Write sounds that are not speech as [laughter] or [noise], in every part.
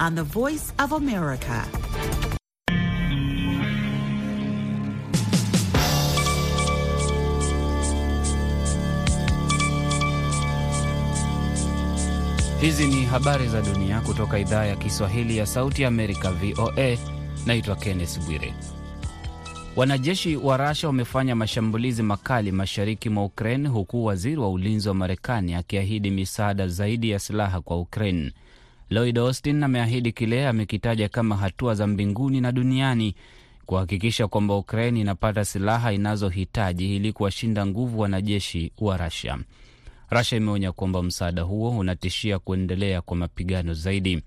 on the Voice of America. Hizi ni habari za dunia kutoka idhaa ya Kiswahili ya Sauti Amerika, VOA. Naitwa Kenneth Bwire. Wanajeshi wa Rasha wamefanya mashambulizi makali mashariki mwa Ukraine, huku waziri wa ulinzi wa Marekani akiahidi misaada zaidi ya silaha kwa Ukraine. Lloyd Austin ameahidi kile amekitaja kama hatua za mbinguni na duniani kuhakikisha kwamba Ukraine inapata silaha inazohitaji ili kuwashinda nguvu wanajeshi wa Rasia. Rasia imeonya kwamba msaada huo unatishia kuendelea kwa mapigano zaidi.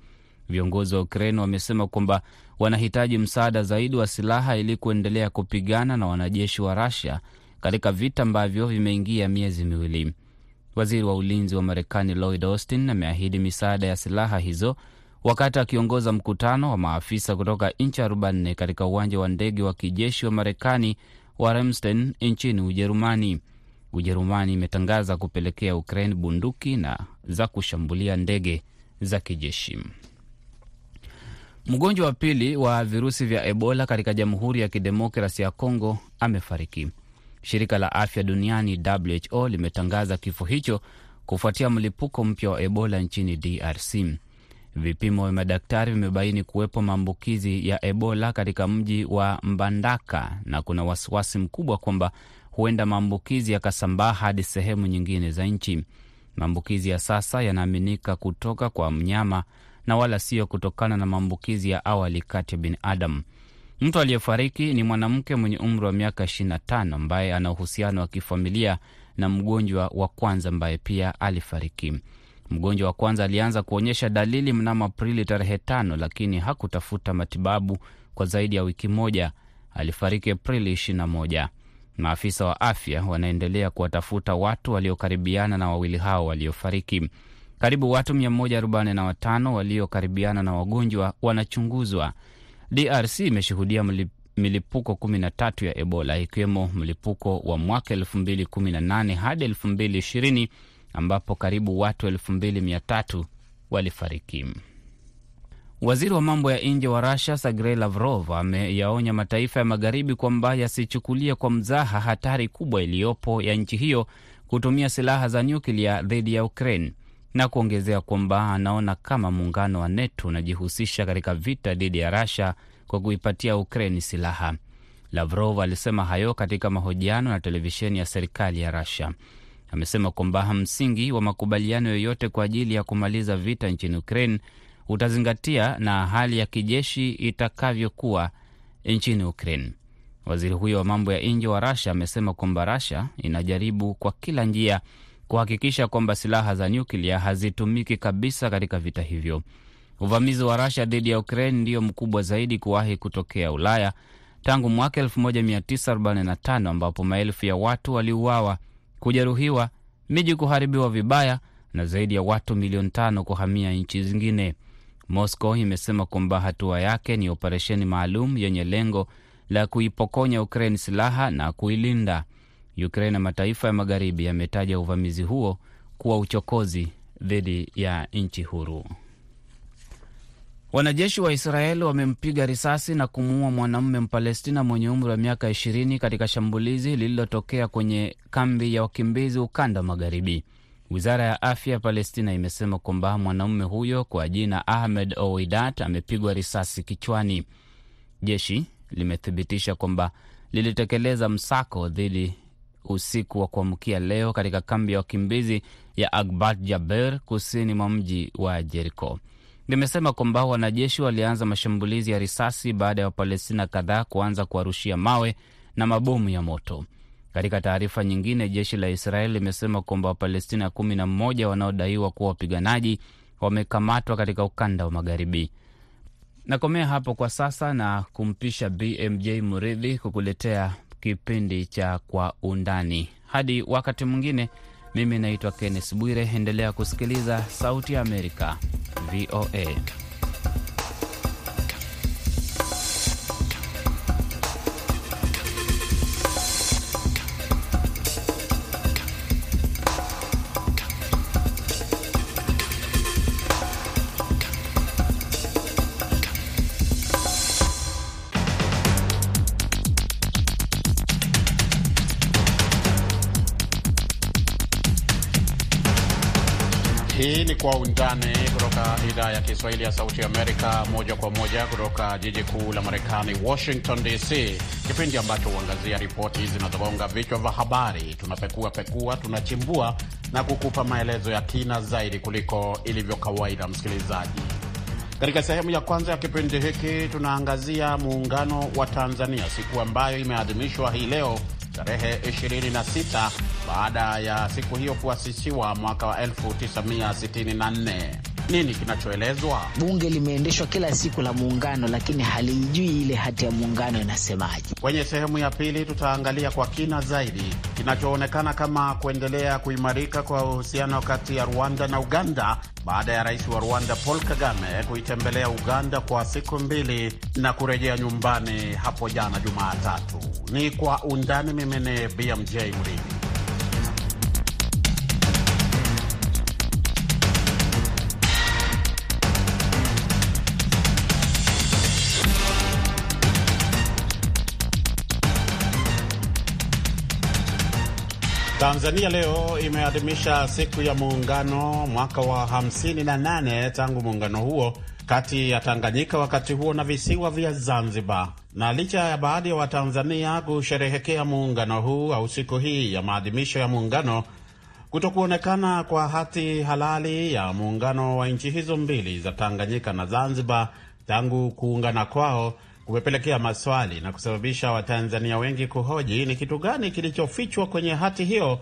Viongozi wa Ukraine wamesema kwamba wanahitaji msaada zaidi wa silaha ili kuendelea kupigana na wanajeshi wa Rasia katika vita ambavyo vimeingia miezi miwili. Waziri wa ulinzi wa Marekani Lloyd Austin ameahidi misaada ya silaha hizo wakati akiongoza mkutano wa maafisa kutoka nchi 44 katika uwanja wa ndege wa kijeshi wa Marekani wa Ramstein nchini Ujerumani. Ujerumani imetangaza kupelekea Ukraine bunduki na za kushambulia ndege za kijeshi. Mgonjwa wa pili wa virusi vya Ebola katika Jamhuri ya Kidemokrasi ya Kongo amefariki. Shirika la Afya Duniani WHO limetangaza kifo hicho kufuatia mlipuko mpya wa Ebola nchini DRC. Vipimo vya madaktari vimebaini kuwepo maambukizi ya Ebola katika mji wa Mbandaka na kuna wasiwasi mkubwa kwamba huenda maambukizi yakasambaa hadi sehemu nyingine za nchi. Maambukizi ya sasa yanaaminika kutoka kwa mnyama na wala sio kutokana na maambukizi ya awali kati ya binadamu. Mtu aliyefariki ni mwanamke mwenye umri wa miaka 25 ambaye ana uhusiano wa kifamilia na mgonjwa wa kwanza ambaye pia alifariki. Mgonjwa wa kwanza alianza kuonyesha dalili mnamo Aprili tarehe tano, lakini hakutafuta matibabu kwa zaidi ya wiki moja. Alifariki Aprili 21. Maafisa wa afya wanaendelea kuwatafuta watu waliokaribiana na wawili hao waliofariki. Karibu watu 145 waliokaribiana na wagonjwa wanachunguzwa. DRC imeshuhudia milipuko 13 ya Ebola ikiwemo mlipuko wa mwaka 2018 hadi 2020 ambapo karibu watu 2300 walifariki. Waziri wa mambo ya nje wa Rusia Sergey Lavrov ameyaonya mataifa ya magharibi kwamba yasichukulie kwa mzaha hatari kubwa iliyopo ya nchi hiyo kutumia silaha za nyuklia dhidi ya Ukraine na kuongezea kwamba anaona kama muungano wa NATO unajihusisha katika vita dhidi ya Russia kwa kuipatia Ukraine silaha. Lavrov alisema hayo katika mahojiano na televisheni ya serikali ya Russia. Amesema kwamba msingi wa makubaliano yoyote kwa ajili ya kumaliza vita nchini Ukraine utazingatia na hali ya kijeshi itakavyokuwa nchini Ukraine. Waziri huyo wa mambo ya nje wa Russia amesema kwamba Russia inajaribu kwa kila njia kuhakikisha kwamba silaha za nyuklia hazitumiki kabisa katika vita hivyo. Uvamizi wa Russia dhidi ya Ukraine ndiyo mkubwa zaidi kuwahi kutokea Ulaya tangu mwaka 1945 ambapo maelfu ya watu waliuawa, kujeruhiwa, miji kuharibiwa vibaya na zaidi ya watu milioni tano kuhamia nchi zingine. Moscow imesema kwamba hatua yake ni operesheni maalum yenye lengo la kuipokonya Ukraine silaha na kuilinda. Ukraine na mataifa ya magharibi yametaja uvamizi huo kuwa uchokozi dhidi ya nchi huru. Wanajeshi wa Israeli wamempiga risasi na kumuua mwanamume Mpalestina mwenye umri wa miaka 20 katika shambulizi lililotokea kwenye kambi ya wakimbizi ukanda wa magharibi. Wizara ya afya ya Palestina imesema kwamba mwanamume huyo kwa jina Ahmed Owidat amepigwa risasi kichwani. Jeshi limethibitisha kwamba lilitekeleza msako dhidi usiku wa kuamkia leo katika kambi ya wakimbizi ya Agbat Jaber kusini mwa mji wa Jeriko. Limesema kwamba wanajeshi walianza mashambulizi ya risasi baada ya Wapalestina kadhaa kuanza kuwarushia mawe na mabomu ya moto. Katika taarifa nyingine, jeshi la Israeli limesema kwamba Wapalestina kumi na mmoja wanaodaiwa kuwa wapiganaji wamekamatwa katika ukanda wa magharibi. Nakomea hapo kwa sasa na kumpisha BMJ Muridhi kukuletea kipindi cha Kwa Undani. Hadi wakati mwingine, mimi naitwa Kenneth Bwire. Endelea kusikiliza Sauti ya Amerika, VOA. Undani kutoka idhaa ya Kiswahili ya Sauti Amerika, moja kwa moja kutoka jiji kuu la Marekani, Washington DC, kipindi ambacho huangazia ripoti zinazogonga vichwa vya habari. Tunapekua pekua, tunachimbua na kukupa maelezo ya kina zaidi kuliko ilivyo kawaida. Msikilizaji, katika sehemu ya kwanza ya kipindi hiki tunaangazia muungano wa Tanzania, siku ambayo imeadhimishwa hii leo tarehe 26 baada ya siku hiyo kuasisiwa mwaka wa 1964. Nini kinachoelezwa? Bunge limeendeshwa kila siku la muungano, lakini halijui ile hati ya muungano inasemaje. Kwenye sehemu ya pili tutaangalia kwa kina zaidi kinachoonekana kama kuendelea kuimarika kwa uhusiano kati ya Rwanda na Uganda baada ya rais wa Rwanda Paul Kagame kuitembelea Uganda kwa siku mbili na kurejea nyumbani hapo jana Jumatatu. Ni kwa undani. Mimi ni BMJ Mridhi. Tanzania leo imeadhimisha siku ya muungano, mwaka wa 58 tangu muungano huo kati ya Tanganyika wakati huo na visiwa vya Zanzibar. Na licha ya baadhi ya Watanzania kusherehekea muungano huu au siku hii ya maadhimisho ya muungano, kutokuonekana kwa hati halali ya muungano wa nchi hizo mbili za Tanganyika na Zanzibar tangu kuungana kwao kumepelekea maswali na kusababisha Watanzania wengi kuhoji ni kitu gani kilichofichwa kwenye hati hiyo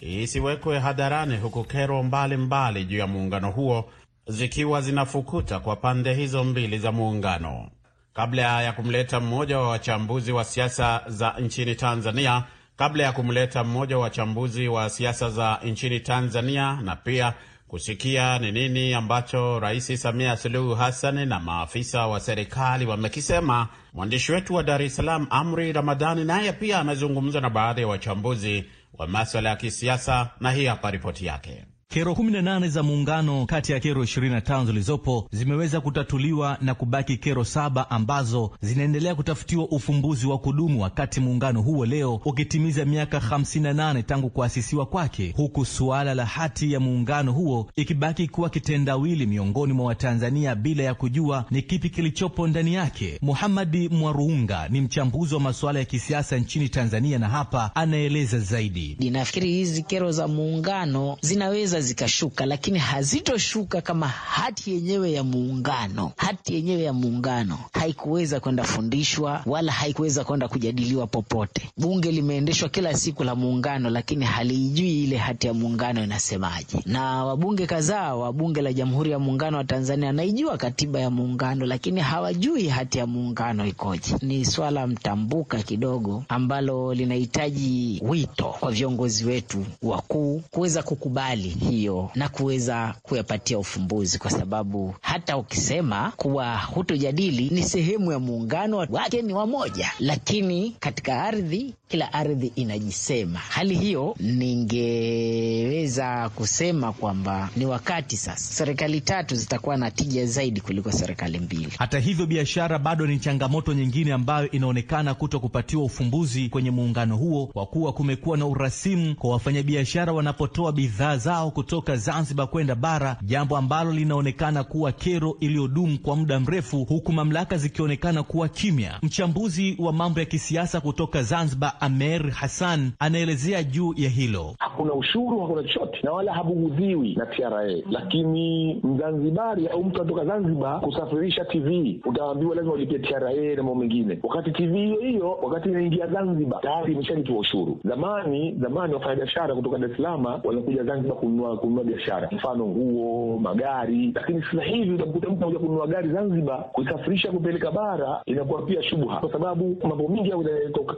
isiwekwe hadharani, huku kero mbalimbali juu ya muungano huo zikiwa zinafukuta kwa pande hizo mbili za muungano. Kabla ya kumleta mmoja wa wachambuzi wa siasa za nchini Tanzania, kabla ya kumleta mmoja wa wachambuzi wa siasa za nchini Tanzania na pia kusikia ni nini ambacho Rais Samia Suluhu Hassan na maafisa wa serikali wamekisema. Mwandishi wetu wa Dar es Salaam, Amri Ramadhani, naye pia amezungumza na baadhi ya wachambuzi wa maswala ya kisiasa, na hii hapa ripoti yake. Kero 18 za muungano kati ya kero 25 zilizopo zimeweza kutatuliwa na kubaki kero saba ambazo zinaendelea kutafutiwa ufumbuzi wa kudumu, wakati muungano huo leo ukitimiza miaka 58 tangu kuasisiwa kwake, huku suala la hati ya muungano huo ikibaki kuwa kitendawili miongoni mwa Watanzania bila ya kujua ni kipi kilichopo ndani yake. Muhamadi Mwaruunga ni mchambuzi wa masuala ya kisiasa nchini Tanzania na hapa anaeleza zaidi. Nafikiri hizi kero za muungano zinaweza zikashuka lakini hazitoshuka kama hati yenyewe ya muungano. Hati yenyewe ya muungano haikuweza kwenda fundishwa wala haikuweza kwenda kujadiliwa popote. Bunge limeendeshwa kila siku la muungano, lakini haliijui ile hati ya muungano inasemaje. Na wabunge kadhaa wa bunge la Jamhuri ya Muungano wa Tanzania wanaijua katiba ya muungano, lakini hawajui hati ya muungano ikoje. Ni swala mtambuka kidogo ambalo linahitaji wito kwa viongozi wetu wakuu kuweza kukubali hiyo na kuweza kuyapatia ufumbuzi, kwa sababu hata ukisema kuwa hutojadili, ni sehemu ya muungano wake, ni wamoja, lakini katika ardhi, kila ardhi inajisema. Hali hiyo, ningeweza kusema kwamba ni wakati sasa serikali tatu zitakuwa na tija zaidi kuliko serikali mbili. Hata hivyo, biashara bado ni changamoto nyingine ambayo inaonekana kuto kupatiwa ufumbuzi kwenye muungano huo, kwa kuwa kumekuwa na urasimu kwa wafanyabiashara wanapotoa bidhaa zao kutoka Zanzibar kwenda bara, jambo ambalo linaonekana kuwa kero iliyodumu kwa muda mrefu, huku mamlaka zikionekana kuwa kimya. Mchambuzi wa mambo ya kisiasa kutoka Zanzibar, Amer Hassan, anaelezea juu ya hilo. Hakuna ushuru, hakuna chochote na wala habughudhiwi na TRA, lakini Mzanzibari au mtu anatoka Zanzibar kusafirisha TV utaambiwa lazima ulipie TRA na mambo mengine, wakati TV hiyo hiyo wakati inaingia Zanzibar tayari imeshalipiwa ushuru. Zamani zamani wafanyabiashara kutoka Dar es Salaam wanakuja Zanzibar kununua kununua biashara, mfano nguo, magari. Lakini sasa hivi utamkuta mtu anakuja kununua gari Zanzibar, kuisafirisha kupeleka bara inakuwa pia shubha, kwa sababu mambo mingi au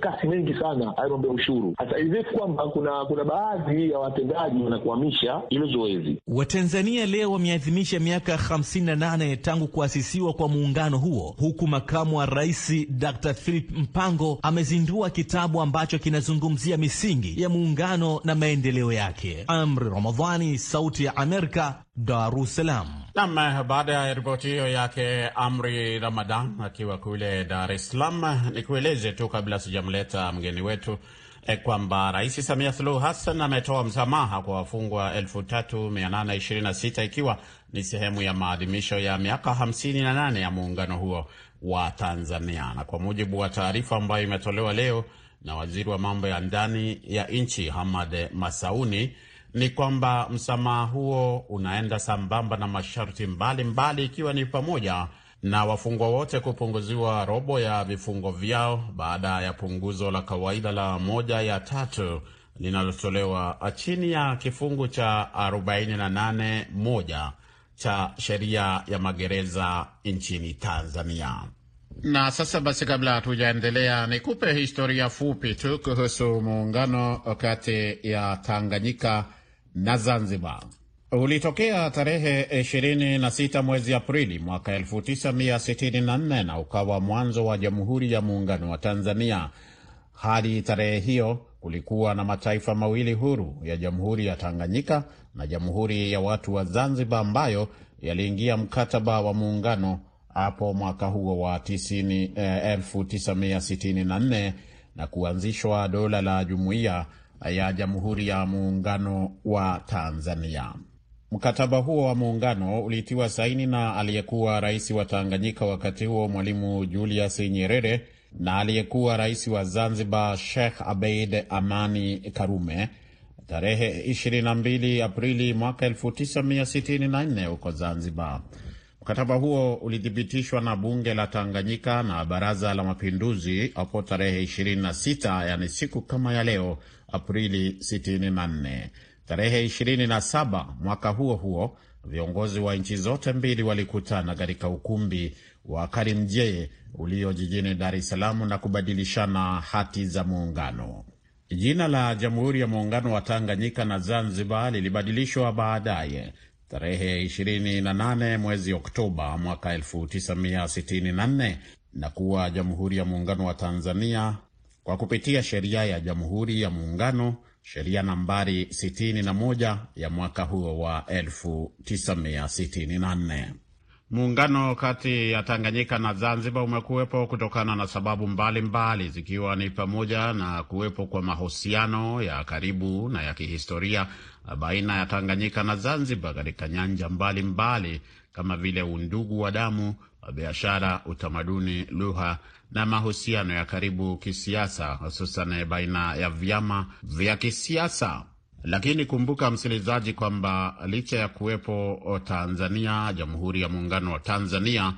kasi mengi sana hayo mambo ushuru. Sasa hivi kwamba kuna kuna baadhi ya watendaji wanakuhamisha hilo zoezi. Watanzania leo wameadhimisha miaka 58 tangu kuasisiwa kwa muungano huo, huku makamu wa rais Dr. Philip Mpango amezindua kitabu ambacho kinazungumzia misingi ya muungano na maendeleo yake. Amri Ramadhani, Sauti ya Amerika, Dar es Salaam. Nam, baada ya ripoti hiyo yake Amri Ramadan akiwa kule Dar es Salaam, nikueleze tu kabla sijamleta mgeni wetu e, kwamba Rais Samia Suluhu Hassan ametoa msamaha kwa wafungwa 3826 ikiwa ni sehemu ya maadhimisho ya miaka 58 ya muungano huo wa Tanzania. Na kwa mujibu wa taarifa ambayo imetolewa leo na waziri wa mambo ya ndani ya nchi Hamad Masauni ni kwamba msamaha huo unaenda sambamba na masharti mbalimbali mbali, ikiwa ni pamoja na wafungwa wote kupunguziwa robo ya vifungo vyao baada ya punguzo la kawaida la moja ya tatu linalotolewa chini ya kifungu cha 48 moja cha sheria ya magereza nchini Tanzania. Na sasa basi, kabla hatujaendelea, nikupe historia fupi tu kuhusu muungano kati ya Tanganyika na Zanzibar. Ulitokea tarehe 26 mwezi Aprili mwaka 1964 na ukawa mwanzo wa Jamhuri ya Muungano wa Tanzania. Hadi tarehe hiyo kulikuwa na mataifa mawili huru ya Jamhuri ya Tanganyika na Jamhuri ya Watu wa Zanzibar ambayo yaliingia mkataba wa muungano hapo mwaka huo wa 1964 na kuanzishwa dola la Jumuiya ya Jamhuri ya Muungano wa Tanzania. Mkataba huo wa muungano ulitiwa saini na aliyekuwa rais wa Tanganyika wakati huo Mwalimu Julius Nyerere na aliyekuwa rais wa Zanzibar Sheikh Abeid Amani Karume tarehe 22 Aprili mwaka 1964 huko Zanzibar. Mkataba huo ulithibitishwa na bunge la Tanganyika na baraza la mapinduzi hapo tarehe 26, yani siku kama ya leo, Aprili 64. Tarehe 27 mwaka huo huo viongozi wa nchi zote mbili walikutana katika ukumbi wa Karimjee ulio jijini Dar es Salaam na kubadilishana hati za muungano. Jina la Jamhuri ya Muungano wa Tanganyika na Zanzibar lilibadilishwa baadaye tarehe 28 mwezi Oktoba mwaka 1964 na kuwa Jamhuri ya Muungano wa Tanzania kwa kupitia sheria ya Jamhuri ya Muungano, sheria nambari 61 ya mwaka huo wa 1964. Muungano kati ya Tanganyika na Zanzibar umekuwepo kutokana na sababu mbalimbali mbali, zikiwa ni pamoja na kuwepo kwa mahusiano ya karibu na ya kihistoria baina ya Tanganyika na Zanzibar katika nyanja mbalimbali mbali, kama vile undugu wa damu, biashara, utamaduni, lugha na mahusiano ya karibu kisiasa, hususan baina ya vyama vya kisiasa. Lakini kumbuka msikilizaji, kwamba licha ya kuwepo Tanzania, Jamhuri ya Muungano wa Tanzania,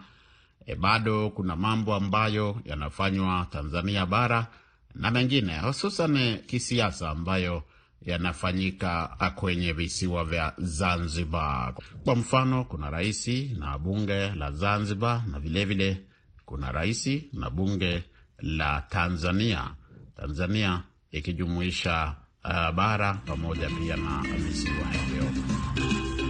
e, bado kuna mambo ambayo yanafanywa Tanzania bara na mengine hususan kisiasa ambayo yanafanyika kwenye visiwa vya Zanzibar. Kwa mfano, kuna rais na bunge la Zanzibar na vilevile vile, kuna rais na bunge la Tanzania, Tanzania ikijumuisha uh, bara pamoja pia na visiwa hivyo.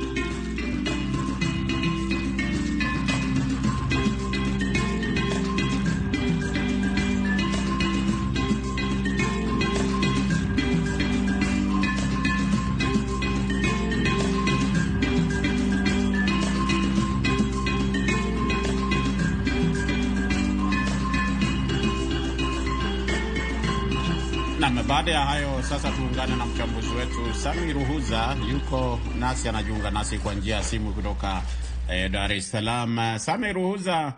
Sasa, tuungane na mchambuzi wetu Sami Ruhuza, yuko nasi, anajiunga nasi kwa njia ya simu kutoka eh, Dar es Salaam. Sami Ruhuza,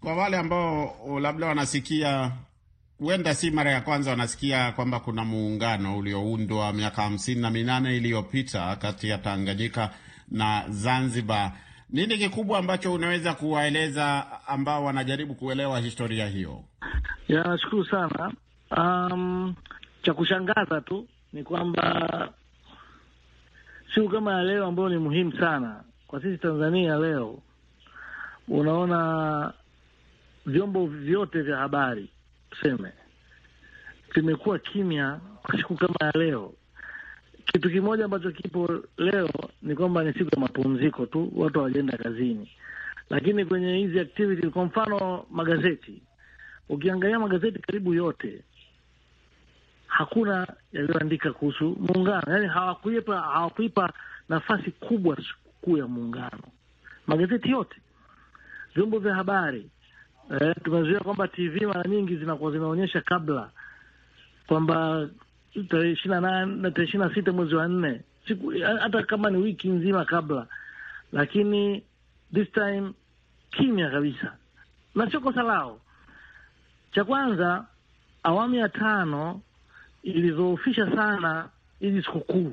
kwa wale ambao labda wanasikia, huenda si mara ya kwanza wanasikia kwamba kuna muungano ulioundwa miaka hamsini na minane iliyopita kati ya Tanganyika na Zanzibar, nini kikubwa ambacho unaweza kuwaeleza ambao wanajaribu kuelewa historia hiyo? Ya, nashukuru sana um... Cha kushangaza tu ni kwamba siku kama ya leo ambayo ni muhimu sana kwa sisi Tanzania, leo unaona vyombo vyote vya habari tuseme vimekuwa kimya kwa siku kama ya leo. Kitu kimoja ambacho kipo leo ni kwamba ni siku ya mapumziko tu, watu hawajaenda kazini, lakini kwenye hizi activities, kwa mfano magazeti, ukiangalia magazeti karibu yote hakuna yaliyoandika kuhusu muungano, yaani hawakuipa hawakuipa nafasi kubwa sikukuu ya muungano. Magazeti yote, vyombo vya habari eh, tumezoea kwamba TV mara nyingi zinakuwa zinaonyesha kabla kwamba tarehe ishirini na tarehe ishirini na sita mwezi wa nne, siku hata kama ni wiki nzima kabla, lakini this time kimya kabisa, na sio kosa lao. Cha kwanza, awamu ya tano ilidhoofisha sana hizi sikukuu.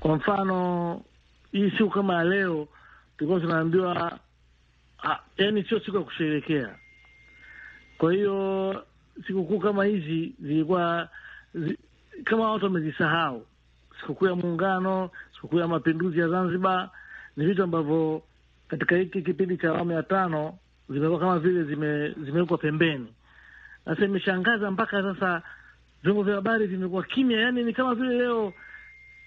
Kwa mfano, hii siku kama ya leo tulikuwa tunaambiwa yaani sio siku ya kusherekea. Kwa hiyo sikukuu kama hizi zilikuwa zi, kama watu wamezisahau. Sikukuu ya Muungano, sikukuu ya Mapinduzi ya Zanzibar ni vitu ambavyo katika hiki kipindi cha awamu ya tano zimekuwa kama vile zime, zimewekwa pembeni. Sasa imeshangaza mpaka sasa vyombo vya habari vimekuwa kimya, yani ni kama vile leo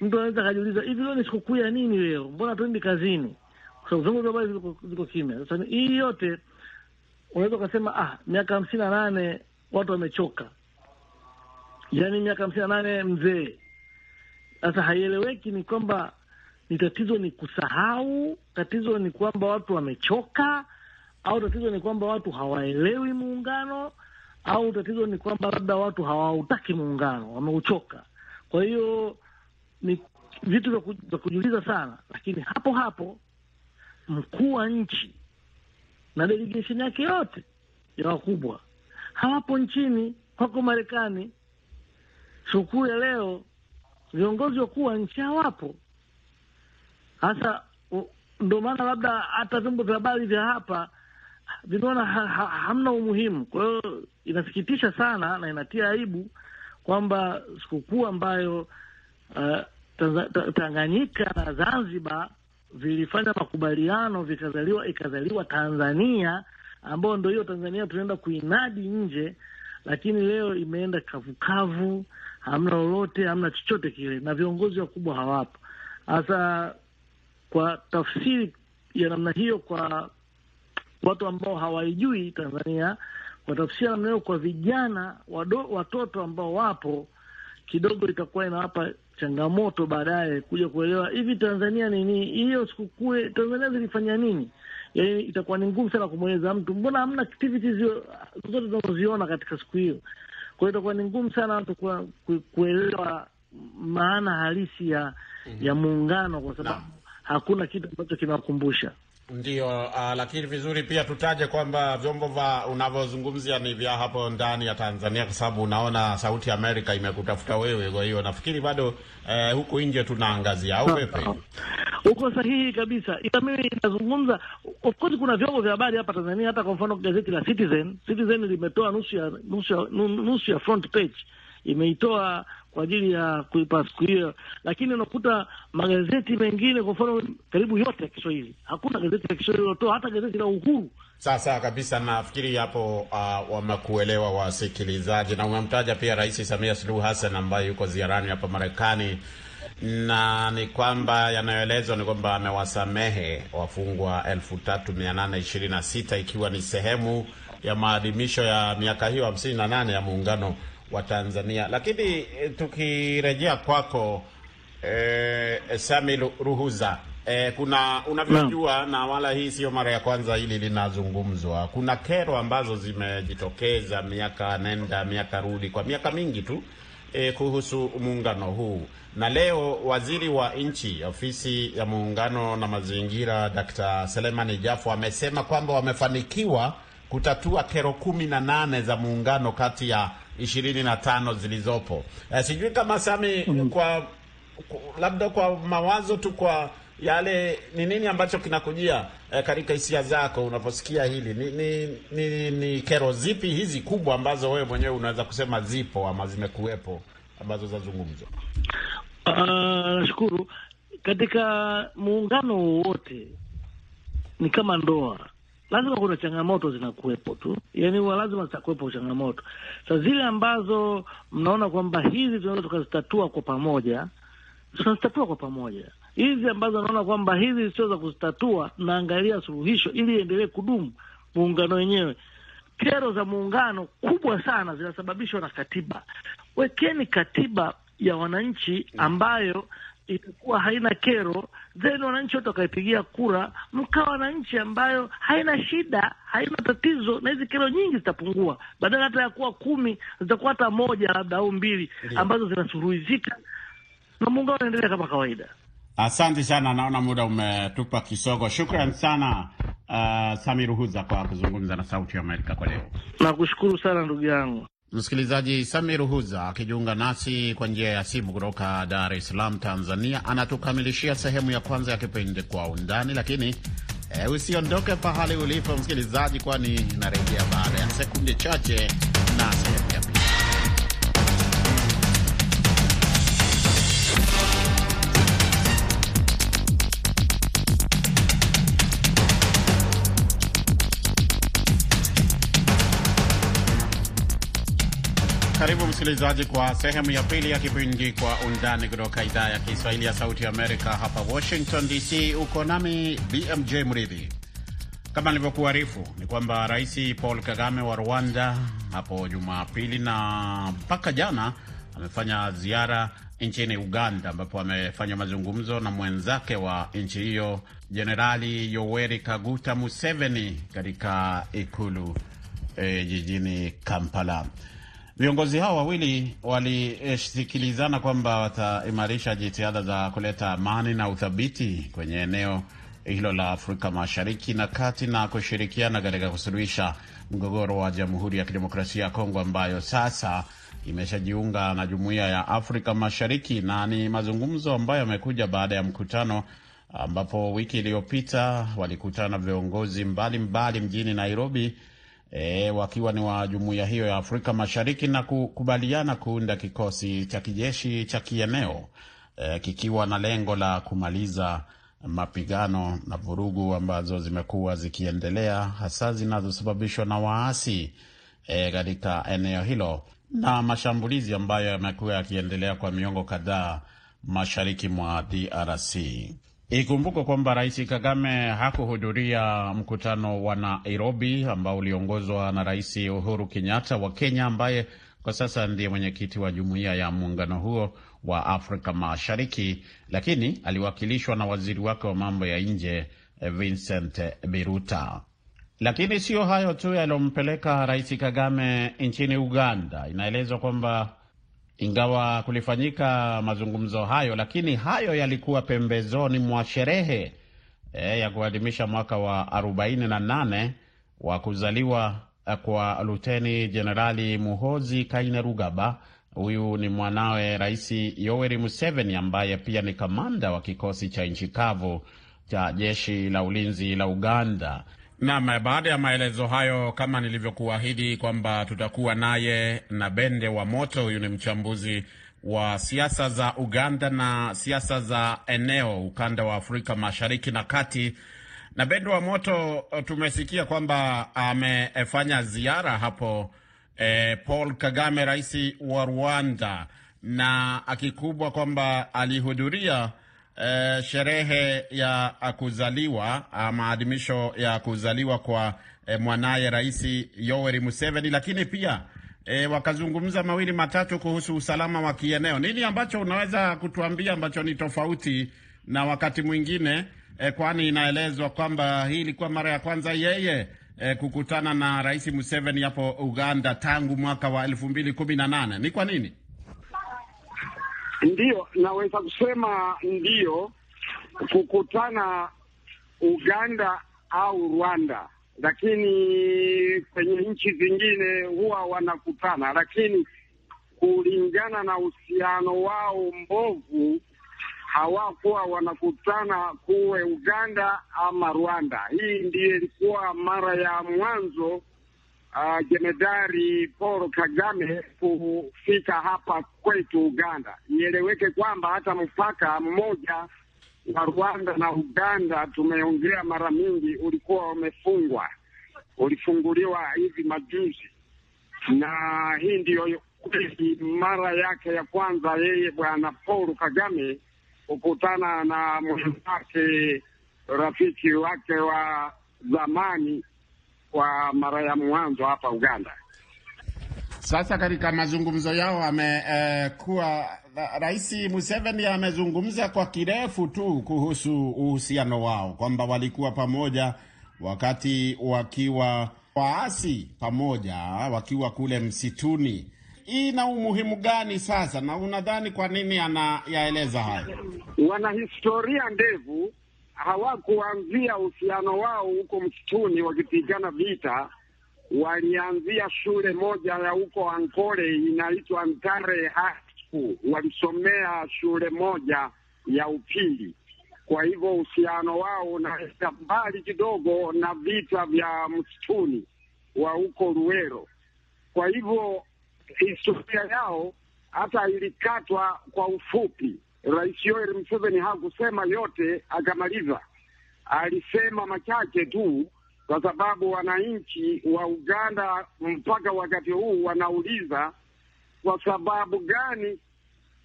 mtu anaweza akajiuliza hivi, leo ni sikukuu ya nini? Leo mbona tuendi kazini? Kwa sababu vyombo vya habari viko, kimya. Sasa hii yote unaweza ukasema ah, miaka hamsini na nane watu wamechoka, yani miaka hamsini na nane mzee. Sasa haieleweki, ni kwamba ni tatizo ni kusahau, tatizo ni kwamba watu wamechoka, au tatizo ni kwamba watu hawaelewi muungano, au tatizo ni kwamba labda watu hawautaki muungano, wameuchoka. Kwa hiyo ni vitu vya kujiuliza sana, lakini hapo hapo mkuu wa nchi na delegation yake yote ya wakubwa hawapo nchini, wako Marekani. Sikukuu ya leo viongozi wakuu wa nchi hawapo. Sasa ndo maana labda hata vyombo vya habari vya hapa vinaona ha, ha, hamna umuhimu. Kwa hiyo inasikitisha sana na inatia aibu kwamba sikukuu ambayo uh, Tanganyika na Zanzibar vilifanya makubaliano vikazaliwa ikazaliwa Tanzania ambayo ndo hiyo Tanzania tunaenda kuinadi nje, lakini leo imeenda kavukavu, hamna lolote, hamna chochote kile, na viongozi wakubwa hawapo. Hasa kwa tafsiri ya namna hiyo, kwa watu ambao hawaijui Tanzania, watafsia namna hiyo, kwa vijana wado, watoto ambao wapo kidogo, itakuwa inawapa changamoto baadaye kuja kuelewa hivi Tanzania ni nini. Hiyo sikukuu Tanzania zilifanya nini? Yani itakuwa ni ngumu sana kumweleza mtu, mbona hamna activities zote tunazoziona katika siku hiyo. Kwa hiyo itakuwa ni ngumu sana watu kuelewa maana halisi ya mm -hmm. ya muungano kwa sababu hakuna kitu ambacho kinakumbusha ndio. Uh, lakini vizuri pia tutaje kwamba vyombo vya unavyozungumzia ni vya hapo ndani ya Tanzania, kwa sababu unaona Sauti ya Amerika imekutafuta wewe. Kwa hiyo nafikiri bado eh, huku nje tunaangazia au vipi? [laughs] Uko sahihi kabisa, ila mimi nazungumza, of course kuna vyombo vya habari hapa Tanzania. Hata kwa mfano gazeti la Citizen, Citizen limetoa nusu ya nusu ya nusu ya front page imeitoa kwa ajili ya kuipa siku hiyo, lakini unakuta magazeti mengine, kwa mfano karibu yote ya Kiswahili, hakuna gazeti la Kiswahili lilotoa, hata gazeti la Uhuru. Sasa kabisa, nafikiri hapo uh, wamekuelewa wasikilizaji, na umemtaja pia Rais Samia Suluhu Hassan ambaye yuko ziarani hapa Marekani, na ni kwamba yanayoelezwa ni kwamba amewasamehe wafungwa elfu tatu mia nane ishirini na sita ikiwa ni sehemu ya maadhimisho ya miaka hiyo hamsini na nane ya muungano wa Tanzania. Lakini tukirejea kwako eh, Sami Ruhuza eh, kuna unavyojua na wala hii sio mara ya kwanza hili linazungumzwa. Kuna kero ambazo zimejitokeza miaka nenda miaka rudi kwa miaka mingi tu E, kuhusu muungano huu, na leo waziri wa nchi ofisi ya muungano na mazingira Dr. Selemani Jafo amesema kwamba wamefanikiwa kutatua kero kumi na nane za muungano kati ya ishirini na tano zilizopo. Eh, sijui kama Sami, mm kwa, kwa labda kwa mawazo tu, kwa yale ni nini ambacho kinakujia eh, katika hisia zako unaposikia hili ni, ni, ni, ni kero zipi hizi kubwa ambazo wewe mwenyewe unaweza kusema zipo ama zimekuwepo ambazo zazungumzwa? Nashukuru. Uh, katika muungano wowote ni kama ndoa lazima kuna changamoto zinakuwepo tu, yani huwa lazima zitakuwepo changamoto. Sasa zile ambazo mnaona kwamba hizi tunaweza tukazitatua kwa pamoja, tunazitatua kwa pamoja. Hizi ambazo naona kwamba hizi sio za kuzitatua, naangalia suluhisho ili iendelee kudumu muungano wenyewe. Kero za muungano kubwa sana zinasababishwa na katiba. Wekeni katiba ya wananchi ambayo itakuwa haina kero, then wananchi wote wakaipigia kura, mkawa na nchi ambayo haina shida, haina tatizo, na hizi kero nyingi zitapungua. Badala hata ya kuwa kumi, zitakuwa hata moja labda au mbili ambazo zinasuruhizika na muungano unaendelea kama kawaida. Asante sana, naona muda umetupa kisogo. Shukran sana uh, Sami Ruhuza kwa kuzungumza na Sauti ya Amerika kwa leo. Nakushukuru sana ndugu yangu msikilizaji. Samir Huza akijiunga nasi kwa njia ya simu kutoka Dar es Salaam, Tanzania, anatukamilishia sehemu ya kwanza ya kipindi Kwa Undani, lakini e, usiondoke pahali ulipo msikilizaji, kwani narejea baada ya sekunde chache na sehemu ya pili. Karibu msikilizaji kwa sehemu ya pili ya kipindi Kwa Undani kutoka idhaa ya Kiswahili ya Sauti Amerika hapa Washington DC. Uko nami BMJ Mridhi. Kama nilivyokuarifu ni kwamba Rais Paul Kagame wa Rwanda hapo Jumapili na mpaka jana amefanya ziara nchini Uganda, ambapo amefanya mazungumzo na mwenzake wa nchi hiyo Jenerali Yoweri Kaguta Museveni katika ikulu eh, jijini Kampala. Viongozi hao wawili walisikilizana kwamba wataimarisha jitihada za kuleta amani na uthabiti kwenye eneo hilo la Afrika Mashariki na Kati na kushirikiana katika kusuluhisha mgogoro wa Jamhuri ya Kidemokrasia ya Kongo ambayo sasa imeshajiunga na Jumuiya ya Afrika Mashariki, na ni mazungumzo ambayo yamekuja baada ya mkutano ambapo wiki iliyopita walikutana viongozi mbalimbali mjini Nairobi E, wakiwa ni wa jumuiya hiyo ya Afrika Mashariki na kukubaliana kuunda kikosi cha kijeshi cha kieneo e, kikiwa na lengo la kumaliza mapigano na vurugu ambazo zimekuwa zikiendelea hasa zinazosababishwa na waasi katika e, eneo hilo na mashambulizi ambayo yamekuwa yakiendelea kwa miongo kadhaa mashariki mwa DRC. Ikumbukwe kwamba Rais Kagame hakuhudhuria mkutano wa Nairobi ambao uliongozwa na Rais Uhuru Kenyatta wa Kenya, ambaye kwa sasa ndiye mwenyekiti wa jumuiya ya muungano huo wa Afrika Mashariki, lakini aliwakilishwa na waziri wake wa mambo ya nje Vincent Biruta. Lakini sio hayo tu yaliyompeleka Rais Kagame nchini Uganda. Inaelezwa kwamba ingawa kulifanyika mazungumzo hayo, lakini hayo yalikuwa pembezoni mwa sherehe e, ya kuadhimisha mwaka wa 48 wa kuzaliwa kwa Luteni Jenerali Muhozi Kainerugaba. Huyu ni mwanawe Rais Yoweri Museveni ambaye pia ni kamanda wa kikosi cha nchi kavu cha jeshi la ulinzi la Uganda. Naam, baada ya maelezo hayo, kama nilivyokuahidi kwamba tutakuwa naye na Bende wa Moto. Huyu ni mchambuzi wa siasa za Uganda na siasa za eneo ukanda wa Afrika Mashariki na Kati. Na Bende wa Moto, tumesikia kwamba amefanya ziara hapo eh, Paul Kagame, rais wa Rwanda, na akikubwa kwamba alihudhuria Uh, sherehe ya kuzaliwa maadhimisho ya kuzaliwa kwa uh, mwanaye Rais Yoweri Museveni, lakini pia e, wakazungumza mawili matatu kuhusu usalama wa kieneo. Nini ambacho unaweza kutuambia ambacho ni tofauti na wakati mwingine e, kwani inaelezwa kwamba hii ilikuwa mara ya kwanza yeye e, kukutana na Rais Museveni hapo Uganda tangu mwaka wa elfu mbili kumi na nane. Ni kwa nini? Ndiyo, naweza kusema ndiyo, kukutana Uganda au Rwanda, lakini kwenye nchi zingine huwa wanakutana, lakini kulingana na uhusiano wao mbovu hawakuwa wanakutana kuwe Uganda ama Rwanda. Hii ndiyo ilikuwa mara ya mwanzo Uh, Jemedari Paul Kagame kufika hapa kwetu Uganda. Ieleweke kwamba hata mpaka mmoja wa Rwanda na Uganda tumeongea mara mingi, ulikuwa umefungwa, ulifunguliwa hivi majuzi, na hii ndiyo kweli mara yake ya kwanza yeye bwana Paul Kagame kukutana na mwenzake rafiki wake wa zamani kwa mara ya mwanzo hapa Uganda. Sasa katika mazungumzo yao amekuwa eh, Rais Museveni amezungumza kwa kirefu tu kuhusu uhusiano wao kwamba walikuwa pamoja wakati wakiwa waasi pamoja, wakiwa kule msituni. Hii ina umuhimu gani sasa, na unadhani kwa nini anayaeleza hayo? Wana historia ndefu, hawakuanzia uhusiano wao huko msituni wakipigana vita. Walianzia shule moja ya huko Ankole inaitwa Ntare High walisomea shule moja ya upili. Kwa hivyo uhusiano wao unaenda mbali kidogo na vita vya msituni wa huko Ruero. Kwa hivyo historia yao hata ilikatwa kwa ufupi. Rais Yoweri Museveni hakusema yote akamaliza, alisema machache tu, kwa sababu wananchi wa Uganda mpaka wakati huu wanauliza kwa sababu gani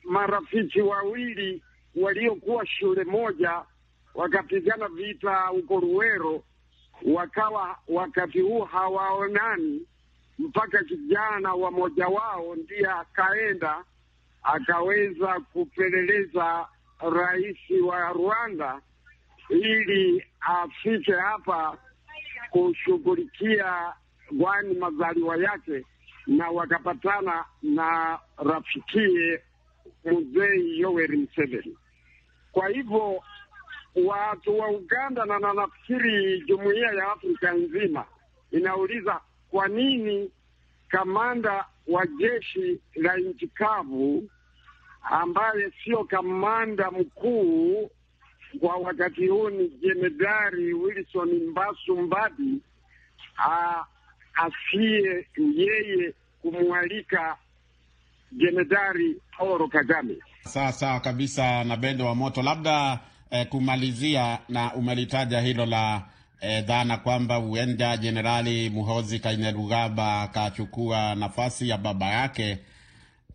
marafiki wawili waliokuwa shule moja wakapigana vita huko Ruwero wakawa wakati huu hawaonani mpaka kijana wa moja wao ndiye akaenda akaweza kupeleleza rais wa Rwanda ili afike hapa kushughulikia gwani mazaliwa yake, na wakapatana na rafikie mzee Yoweri Museveni. Kwa hivyo watu wa Uganda na nafikiri jumuiya ya Afrika nzima inauliza kwa nini kamanda wa jeshi la nchi kavu ambaye sio kamanda mkuu kwa wakati huu ni jemedari Wilson Mbasu Mbadi asiye yeye kumwalika jemedari Oro Kagame. Sawa sawa kabisa, na Bendo wa Moto, labda eh, kumalizia na umelitaja hilo la eh, dhana kwamba huenda Jenerali Muhozi Kainerugaba akachukua nafasi ya baba yake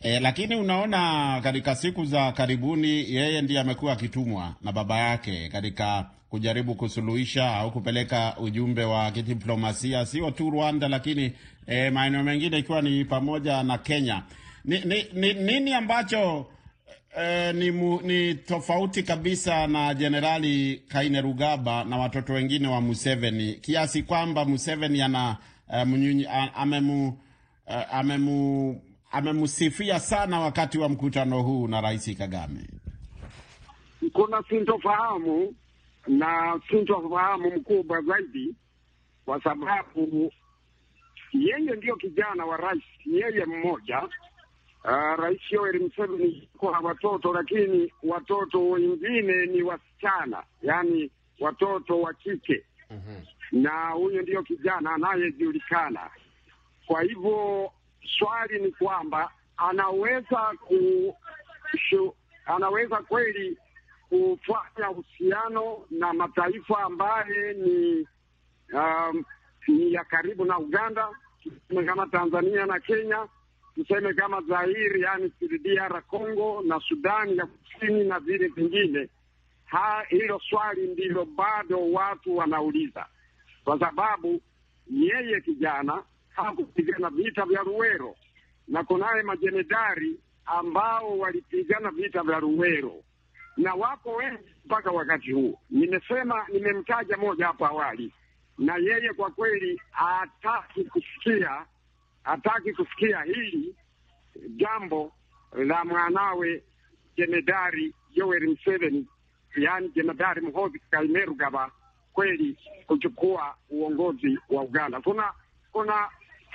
e, lakini unaona katika siku za karibuni yeye ndiye amekuwa akitumwa na baba yake katika kujaribu kusuluhisha au kupeleka ujumbe wa kidiplomasia sio tu Rwanda, lakini e, maeneo mengine ikiwa ni pamoja na Kenya. Ni, ni, ni, nini ambacho eh, ni, mu, ni tofauti kabisa na Jenerali Kainerugaba na watoto wengine wa Museveni kiasi kwamba Museveni ana eh, amemu, eh, amemu, amemusifia sana wakati wa mkutano huu na Rais Kagame. Kuna sintofahamu na sintofahamu mkubwa zaidi, kwa sababu yeye ndiyo kijana wa rais, yeye mmoja Uh, Rais Yoweri Museveni kwa watoto lakini watoto wengine ni wasichana, yaani watoto wa kike mm -hmm. na huyo ndiyo kijana anayejulikana. Kwa hivyo swali ni kwamba anaweza ku shu, anaweza kweli kufanya uhusiano na mataifa ambaye ni um, ni ya karibu na Uganda kama Tanzania na Kenya tuseme kama Zairi, yani DR Congo na Sudani ya Kusini na vile vingine. Hilo swali ndilo bado watu wanauliza, kwa sababu yeye kijana hakupigana vita vya Ruwero na kunaye majenedari ambao walipigana vita vya Ruwero na wako wengi mpaka wakati huu. Nimesema, nimemtaja moja hapo awali, na yeye kwa kweli hataki kusikia hataki kusikia hili jambo la mwanawe jemedari Yoweri Museveni, yaani jemedari Muhoozi Kainerugaba kweli kuchukua uongozi wa Uganda. Kuna kuna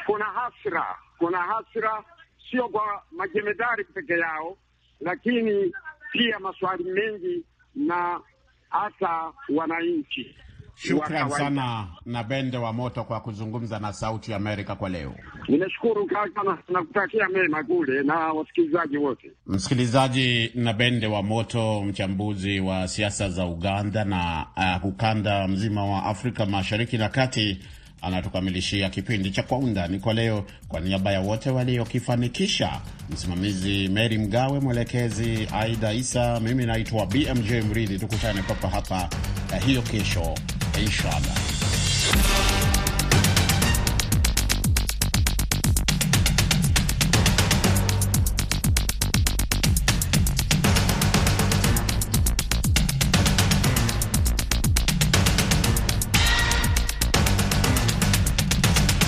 kuna hasira, kuna hasira sio kwa majemedari peke yao, lakini pia maswali mengi na hata wananchi. Shukran sana na Bende wa Moto kwa kuzungumza na Sauti Amerika kwa leo. Ninashukuru kaka nakutakia mema kule na wasikilizaji wote. Msikilizaji na Bende wa Moto, mchambuzi wa siasa za Uganda na uh, ukanda mzima wa Afrika Mashariki na Kati, anatukamilishia kipindi cha Kwa Undani kwa leo. Kwa niaba ya wote waliokifanikisha, msimamizi Mary Mgawe, mwelekezi Aida Isa, mimi naitwa BMJ Mridhi. Tukutane papa hapa uh, hiyo kesho Enxada.